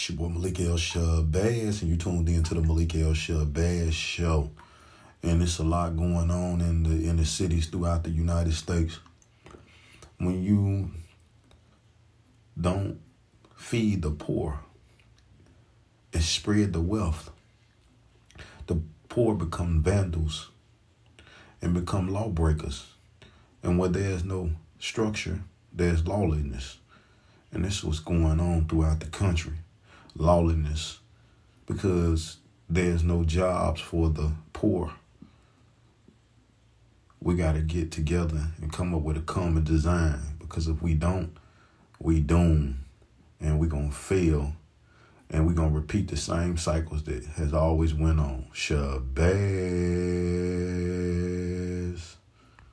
It's your boy Malik El Shabazz, and you tuned in to the Malik El Shabazz Show. And it's a lot going on in the in the cities throughout the United States. When you don't feed the poor and spread the wealth, the poor become vandals and become lawbreakers. And where there's no structure, there's lawlessness. And this is what's going on throughout the country lawlessness because there's no jobs for the poor. We got to get together and come up with a common design because if we don't, we doom and we're going to fail and we're going to repeat the same cycles that has always went on. Shabazz.